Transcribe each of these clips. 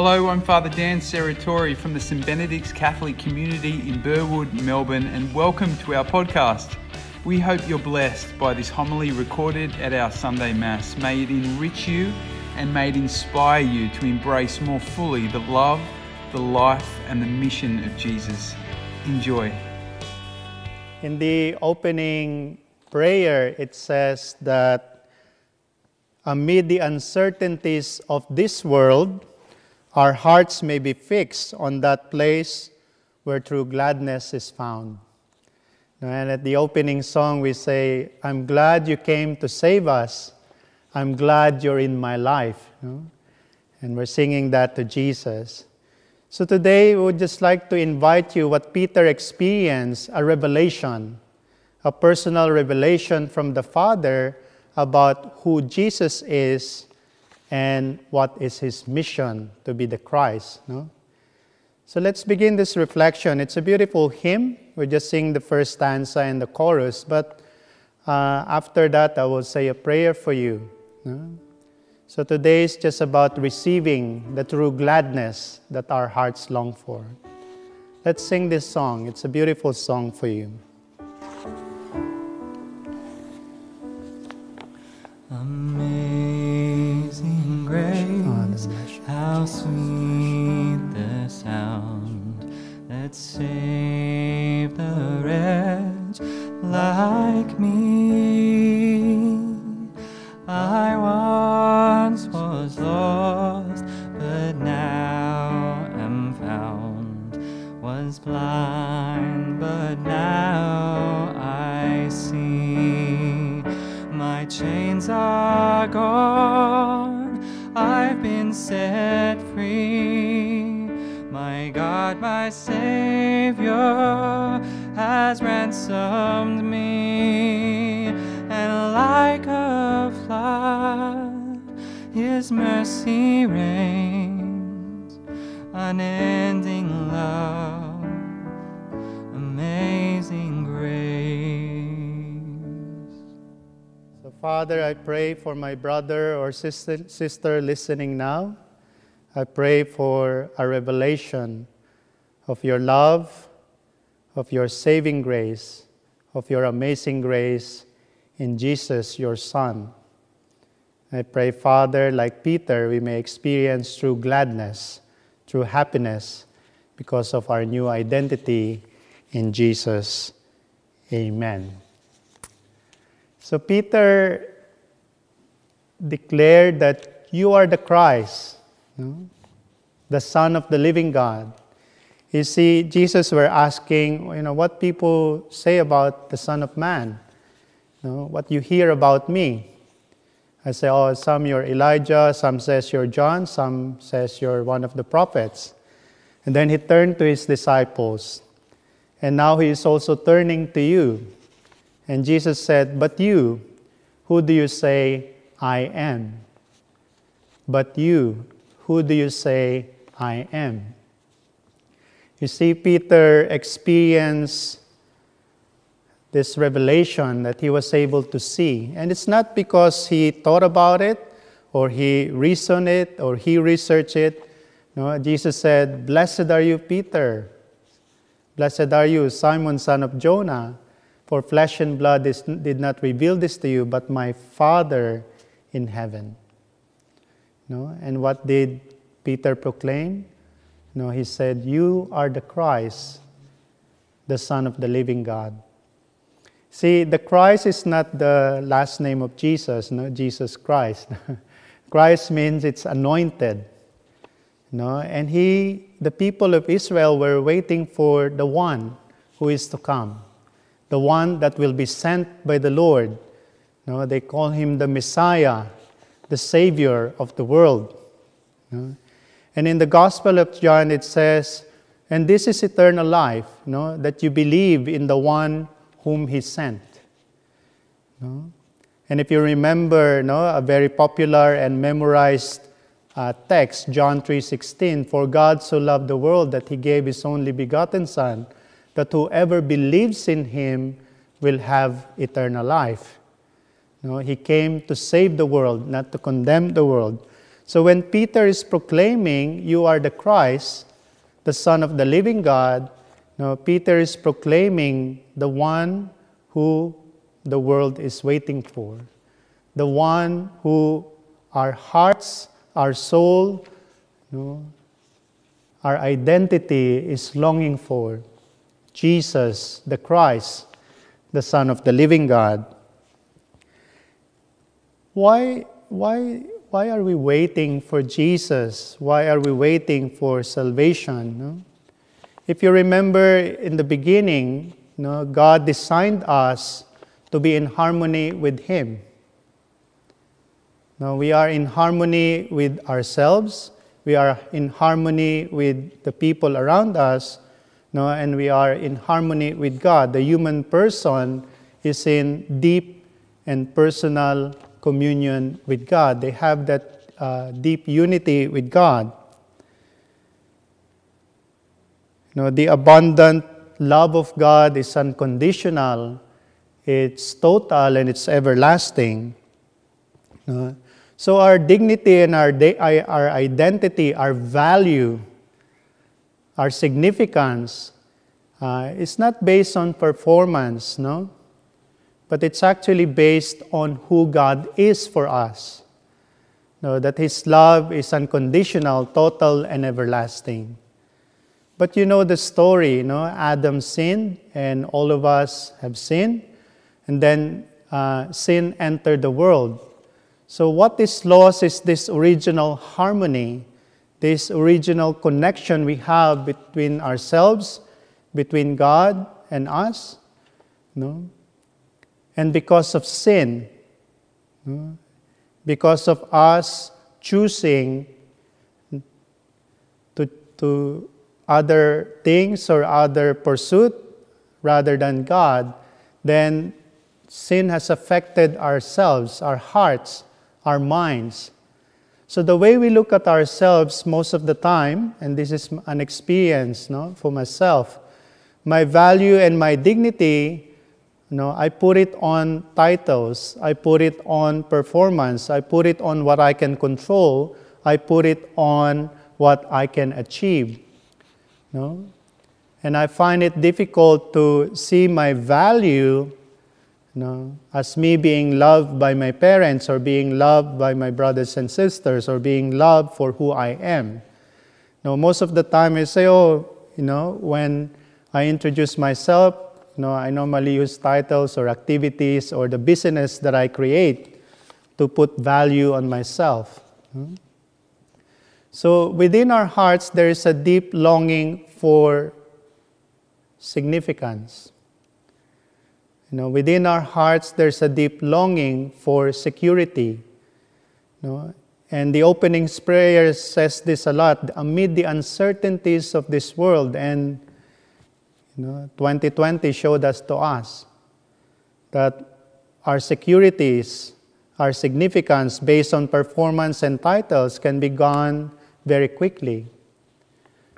Hello, I'm Father Dan Serratori from the St Benedict's Catholic community in Burwood, Melbourne, and welcome to our podcast. We hope you're blessed by this homily recorded at our Sunday Mass. May it enrich you and may it inspire you to embrace more fully the love, the life, and the mission of Jesus. Enjoy. In the opening prayer, it says that amid the uncertainties of this world, our hearts may be fixed on that place where true gladness is found. And at the opening song, we say, I'm glad you came to save us. I'm glad you're in my life. And we're singing that to Jesus. So today, we would just like to invite you what Peter experienced a revelation, a personal revelation from the Father about who Jesus is and what is his mission to be the Christ. No? So let's begin this reflection. It's a beautiful hymn. We're just singing the first stanza and the chorus, but uh, after that, I will say a prayer for you. No? So today is just about receiving the true gladness that our hearts long for. Let's sing this song. It's a beautiful song for you. How sweet unending love, amazing grace. So, Father, I pray for my brother or sister, sister listening now. I pray for a revelation of your love, of your saving grace, of your amazing grace in Jesus, your Son. I pray, Father, like Peter, we may experience true gladness, true happiness because of our new identity in Jesus. Amen. So Peter declared that you are the Christ, the Son of the living God. You see, Jesus were asking, you know, what people say about the Son of Man, you know, what you hear about me. I say, oh, some you're Elijah, some says you're John, some says you're one of the prophets. And then he turned to his disciples. And now he is also turning to you. And Jesus said, But you, who do you say I am? But you, who do you say I am? You see, Peter experienced this revelation that he was able to see. And it's not because he thought about it or he reasoned it or he researched it. No, Jesus said, Blessed are you, Peter. Blessed are you, Simon, son of Jonah. For flesh and blood is, did not reveal this to you, but my Father in heaven. No? And what did Peter proclaim? No, he said, You are the Christ, the Son of the living God. See, the Christ is not the last name of Jesus, no, Jesus Christ. Christ means it's anointed. No? And he, the people of Israel were waiting for the one who is to come the one that will be sent by the Lord. No, they call him the Messiah, the Savior of the world. No? And in the Gospel of John, it says, And this is eternal life, no? that you believe in the one whom he sent. No? And if you remember no, a very popular and memorized uh, text, John 3:16, For God so loved the world that he gave his only begotten Son, that whoever believes in him will have eternal life. No, he came to save the world, not to condemn the world. So when Peter is proclaiming, You are the Christ, the Son of the living God, no, Peter is proclaiming the one who the world is waiting for, the one who our hearts, our soul, no, our identity is longing for Jesus, the Christ, the Son of the living God. Why, why, why are we waiting for Jesus? Why are we waiting for salvation? If you remember in the beginning, you know, God designed us to be in harmony with Him. Now we are in harmony with ourselves, we are in harmony with the people around us, no, and we are in harmony with God. The human person is in deep and personal communion with God. They have that uh, deep unity with God. The abundant love of God is unconditional, it's total, and it's everlasting. So, our dignity and our, our identity, our value, our significance uh, is not based on performance, no? But it's actually based on who God is for us. That His love is unconditional, total, and everlasting. But you know the story, you know, Adam sinned and all of us have sinned. And then uh, sin entered the world. So, what is lost is this original harmony, this original connection we have between ourselves, between God and us. No? And because of sin, no? because of us choosing to, to other things or other pursuit rather than God, then sin has affected ourselves, our hearts, our minds. So the way we look at ourselves most of the time, and this is an experience no, for myself, my value and my dignity, know, I put it on titles, I put it on performance, I put it on what I can control, I put it on what I can achieve. No? And I find it difficult to see my value know, as me being loved by my parents or being loved by my brothers and sisters or being loved for who I am. Now, most of the time I say, oh, you know, when I introduce myself, you know, I normally use titles or activities or the business that I create to put value on myself. Hmm? So within our hearts, there is a deep longing for significance. You know, within our hearts, there's a deep longing for security. You know? And the opening prayer says this a lot amid the uncertainties of this world. And you know, 2020 showed us to us that our securities, our significance based on performance and titles can be gone very quickly.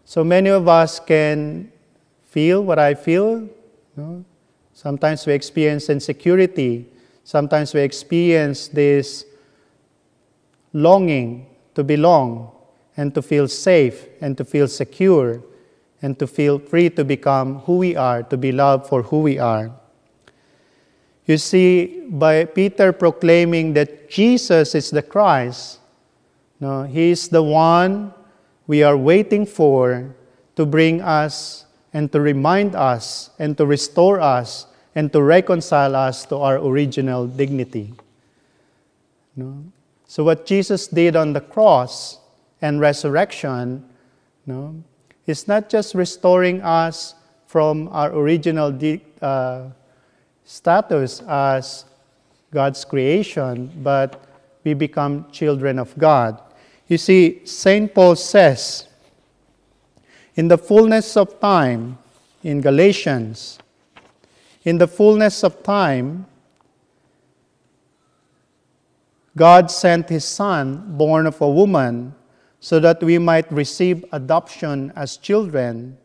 So many of us can feel what I feel. You know? Sometimes we experience insecurity. Sometimes we experience this longing to belong and to feel safe and to feel secure and to feel free to become who we are, to be loved for who we are. You see, by Peter proclaiming that Jesus is the Christ, no, He is the one we are waiting for to bring us and to remind us and to restore us and to reconcile us to our original dignity. No? So, what Jesus did on the cross and resurrection no, is not just restoring us from our original di- uh, status as God's creation, but we become children of God. You see, St. Paul says, in the fullness of time, in Galatians, in the fullness of time, God sent his Son, born of a woman, so that we might receive adoption as children.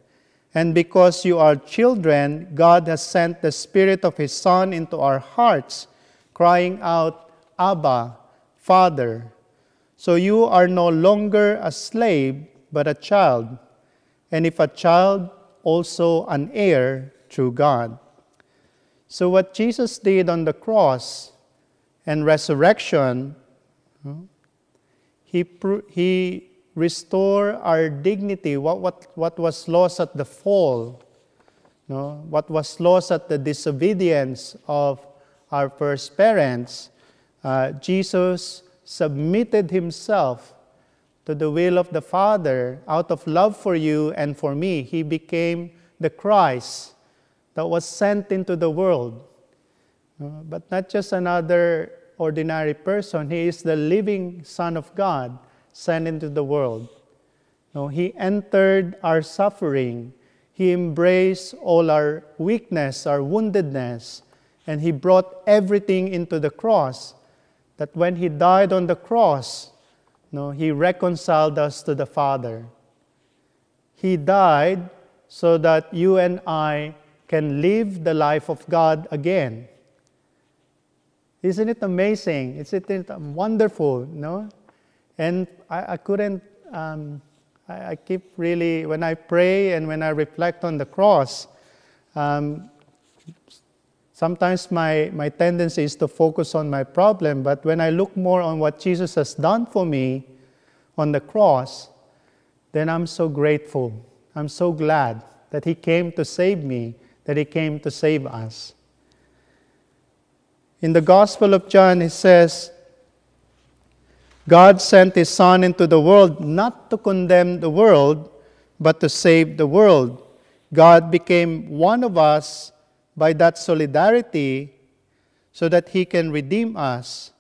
And because you are children, God has sent the Spirit of his Son into our hearts, crying out, Abba, Father. So you are no longer a slave, but a child. And if a child, also an heir through God. So, what Jesus did on the cross and resurrection, he, he restored our dignity, what, what, what was lost at the fall, no? what was lost at the disobedience of our first parents. Uh, Jesus submitted himself to the will of the Father out of love for you and for me. He became the Christ that was sent into the world. Uh, but not just another ordinary person, he is the living Son of God sent into the world. No, he entered our suffering. He embraced all our weakness, our woundedness, and he brought everything into the cross. That when he died on the cross, no, he reconciled us to the Father. He died so that you and I can live the life of God again. Isn't it amazing? Isn't it wonderful? No? And I, I couldn't, um, I, I, keep really, when I pray and when I reflect on the cross, um, sometimes my, my tendency is to focus on my problem, but when I look more on what Jesus has done for me on the cross, then I'm so grateful. I'm so glad that He came to save me that He came to save us. In the Gospel of John, it says, God sent His Son into the world not to condemn the world, but to save the world. God became one of us by that solidarity so that He can redeem us.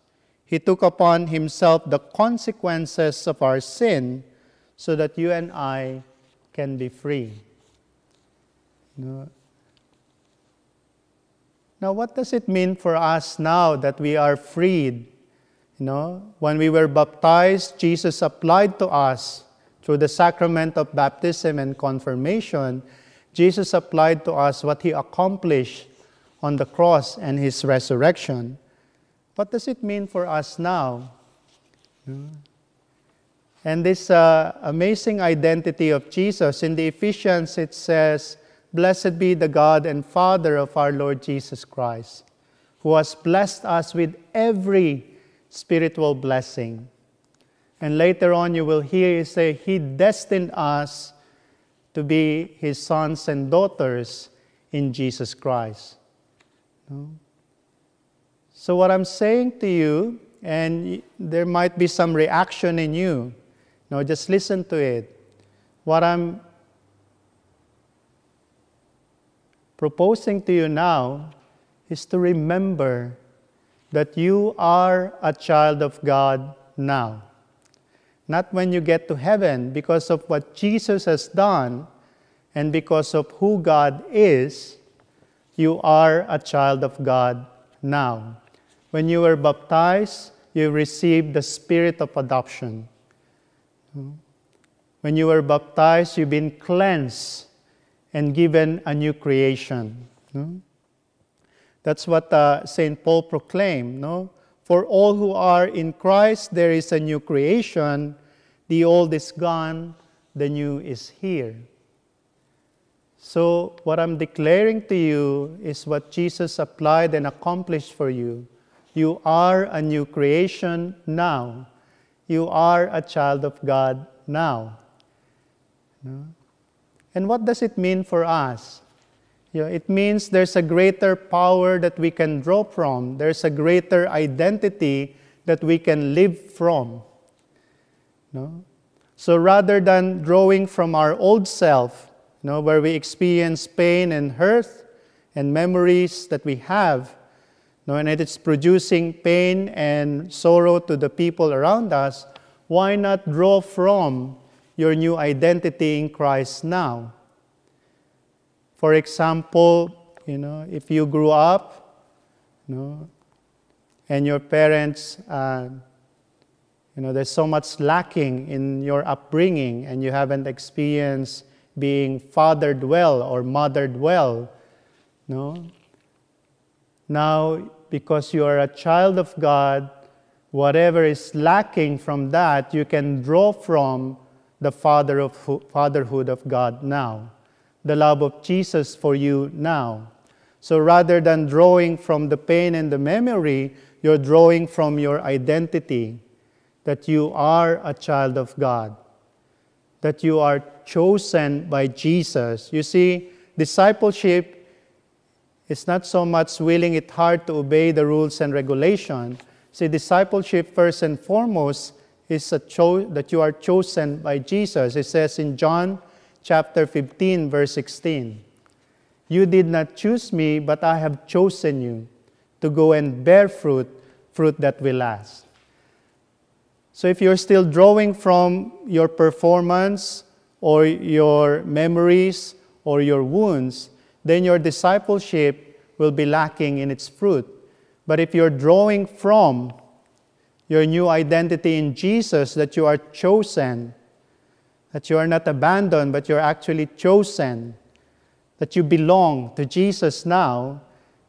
He took upon Himself the consequences of our sin so that you and I can be free. Now, what does it mean for us now that we are freed? You know, when we were baptized, Jesus applied to us through the sacrament of baptism and confirmation. Jesus applied to us what he accomplished on the cross and his resurrection. What does it mean for us now? And this uh, amazing identity of Jesus, in the Ephesians, it says, Blessed be the God and Father of our Lord Jesus Christ, who has blessed us with every spiritual blessing. And later on, you will hear you say, He destined us to be His sons and daughters in Jesus Christ. No? So, what I'm saying to you, and there might be some reaction in you, no, just listen to it. What I'm proposing to you now is to remember that you are a child of God now. Not when you get to heaven, because of what Jesus has done and because of who God is, you are a child of God now. When you were baptized, you received the spirit of adoption. When you were baptized, you've been cleansed and given a new creation. That's what uh, St. Paul proclaimed. No? For all who are in Christ, there is a new creation. The old is gone, the new is here. So, what I'm declaring to you is what Jesus applied and accomplished for you. You are a new creation now. You are a child of God now. And what does it mean for us? Know, it means there's a greater power that we can draw from, there's a greater identity that we can live from. No? So rather than drawing from our old self, know, where we experience pain and hurt and memories that we have, know, and it is producing pain and sorrow to the people around us, why not draw from your new identity in Christ now. For example, you know, if you grew up, you know, and your parents, uh, you know, there's so much lacking in your upbringing, and you haven't experienced being fathered well or mothered well, you no. Now, because you are a child of God, whatever is lacking from that, you can draw from the father of, fatherhood of God now, the love of Jesus for you now. So rather than drawing from the pain and the memory, you're drawing from your identity that you are a child of God, that you are chosen by Jesus. You see, discipleship is not so much willing it hard to obey the rules and regulation. See, discipleship, first and foremost, is a cho- that you are chosen by Jesus. It says in John chapter 15, verse 16. You did not choose me, but I have chosen you to go and bear fruit, fruit that will last. So if you're still drawing from your performance or your memories or your wounds, then your discipleship will be lacking in its fruit. But if you're drawing from your new identity in Jesus, that you are chosen, that you are not abandoned, but you're actually chosen, that you belong to Jesus now,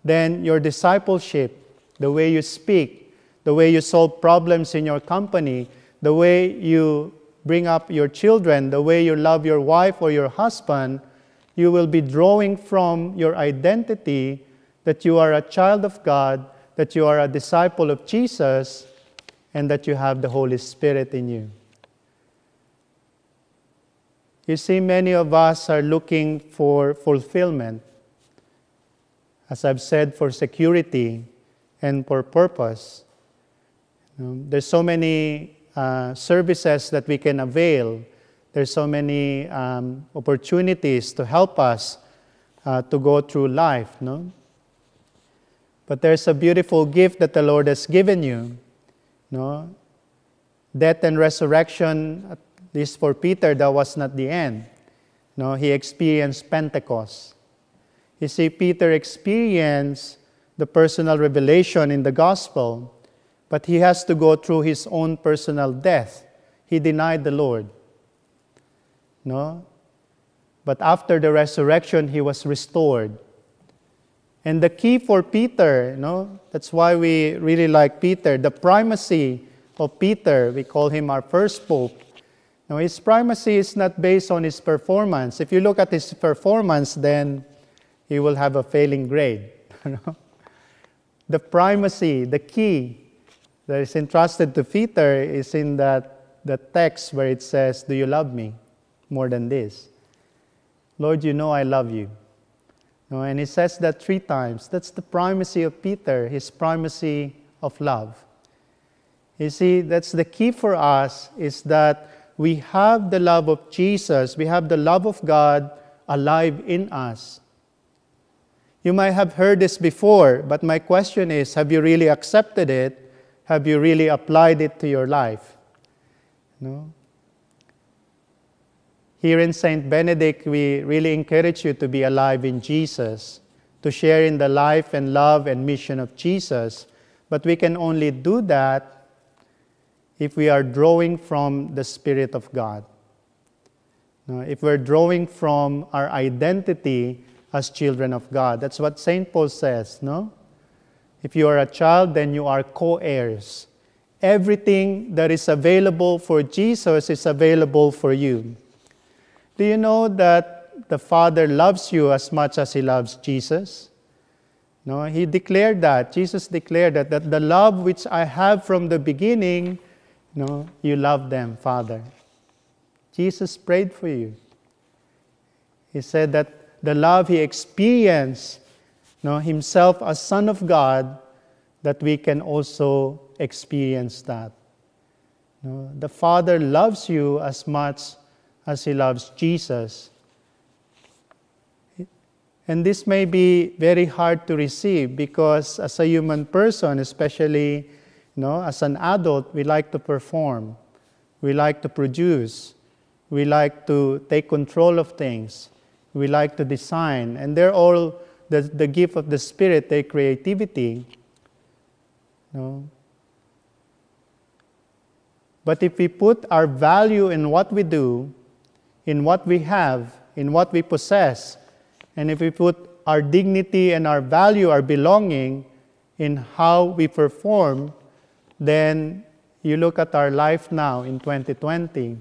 then your discipleship, the way you speak, the way you solve problems in your company, the way you bring up your children, the way you love your wife or your husband, you will be drawing from your identity that you are a child of God, that you are a disciple of Jesus, and that you have the Holy Spirit in you. You see, many of us are looking for fulfillment. As I've said, for security and for purpose. there's so many uh, services that we can avail. There's so many um, opportunities to help us uh, to go through life. No? But there's a beautiful gift that the Lord has given you. No? Death and resurrection least for Peter, that was not the end. No, he experienced Pentecost. You see, Peter experienced the personal revelation in the gospel, but he has to go through his own personal death. He denied the Lord. No? But after the resurrection, he was restored. And the key for Peter, you know, that's why we really like Peter, the primacy of Peter, we call him our first pope, now, his primacy is not based on his performance. If you look at his performance, then he will have a failing grade. the primacy, the key that is entrusted to Peter is in that the text where it says, Do you love me more than this? Lord, you know I love you. And he says that three times. That's the primacy of Peter, his primacy of love. You see, that's the key for us is that we have the love of Jesus, we have the love of God alive in us. You might have heard this before, but my question is have you really accepted it? Have you really applied it to your life? No? Here in St. Benedict, we really encourage you to be alive in Jesus, to share in the life and love and mission of Jesus. But we can only do that if we are drawing from the Spirit of God. If we're drawing from our identity as children of God. That's what St. Paul says, no? If you are a child, then you are co heirs. Everything that is available for Jesus is available for you. Do you know that the Father loves you as much as He loves Jesus? No, He declared that. Jesus declared that, that the love which I have from the beginning no, you love them, Father. Jesus prayed for you. He said that the love he experienced, no, himself as Son of God, that we can also experience that. No, the Father loves you as much as he loves Jesus. And this may be very hard to receive because, as a human person, especially no, as an adult, we like to perform, we like to produce, we like to take control of things, we like to design, and they're all the, the gift of the Spirit, their creativity. No? But if we put our value in what we do, in what we have, in what we possess, and if we put our dignity and our value, our belonging in how we perform, then you look at our life now in 2020,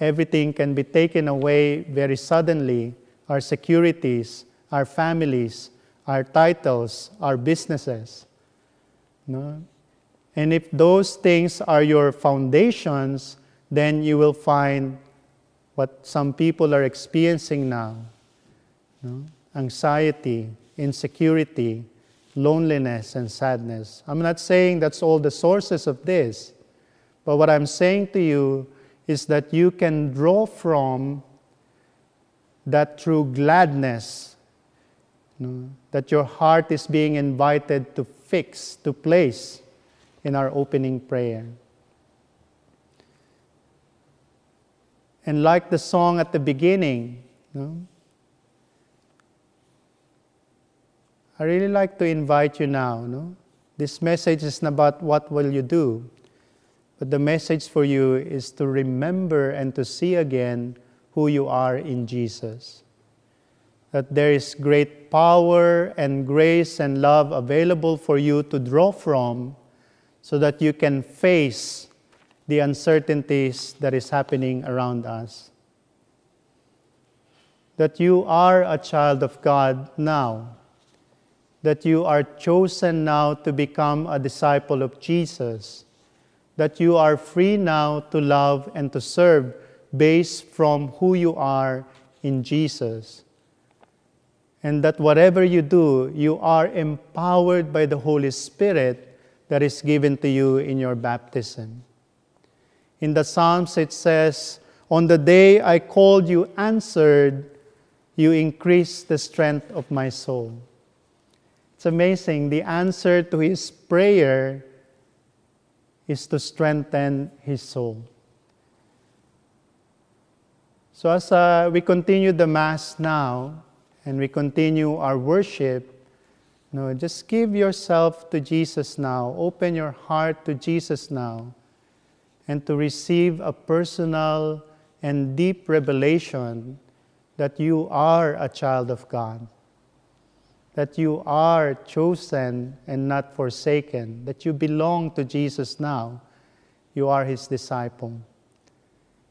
everything can be taken away very suddenly our securities, our families, our titles, our businesses. No? And if those things are your foundations, then you will find what some people are experiencing now no? anxiety, insecurity, loneliness, and sadness. I'm not saying that's all the sources of this, but what I'm saying to you is that you can draw from that true gladness no? that your heart is being invited to fix, to place in our opening prayer. And like the song at the beginning, no? I really like to invite you now. No? This message is not about what will you do, but the message for you is to remember and to see again who you are in Jesus. That there is great power and grace and love available for you to draw from so that you can face the uncertainties that is happening around us. That you are a child of God now that you are chosen now to become a disciple of Jesus, that you are free now to love and to serve based from who you are in Jesus. And that whatever you do, you are empowered by the Holy Spirit that is given to you in your baptism. In the Psalms, it says, On the day I called, you answered, you increased the strength of my soul. It's amazing. The answer to his prayer is to strengthen his soul. So, as uh, we continue the Mass now and we continue our worship, you know, just give yourself to Jesus now. Open your heart to Jesus now and to receive a personal and deep revelation that you are a child of God that you are chosen and not forsaken, that you belong to Jesus now, you are his disciple,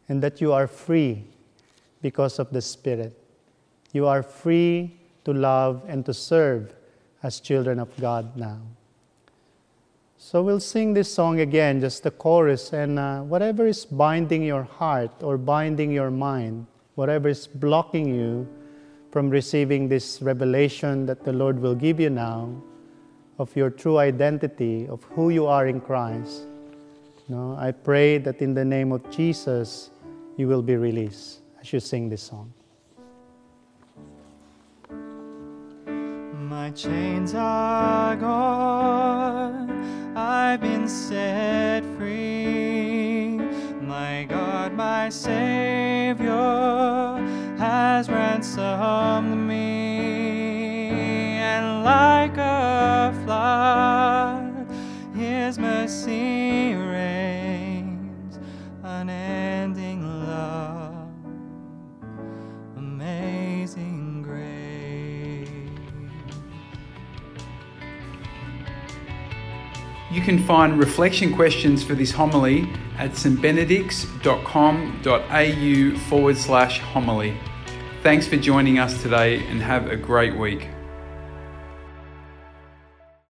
and that you are free because of the Spirit. You are free to love and to serve as children of God now. So we'll sing this song again, just the chorus, and uh, whatever is binding your heart or binding your mind, whatever is blocking you, from receiving this revelation that the Lord will give you now of your true identity, of who you are in Christ. No, I pray that in the name of Jesus, you will be released as you sing this song. My chains are gone, I've been set free. My God, my Savior has ransomed me, and like a flood, His mercy reigns, unending love, amazing grace. You can find reflection questions for this homily at stbenedicts.com.au forward slash homily. Thanks for joining us today and have a great week.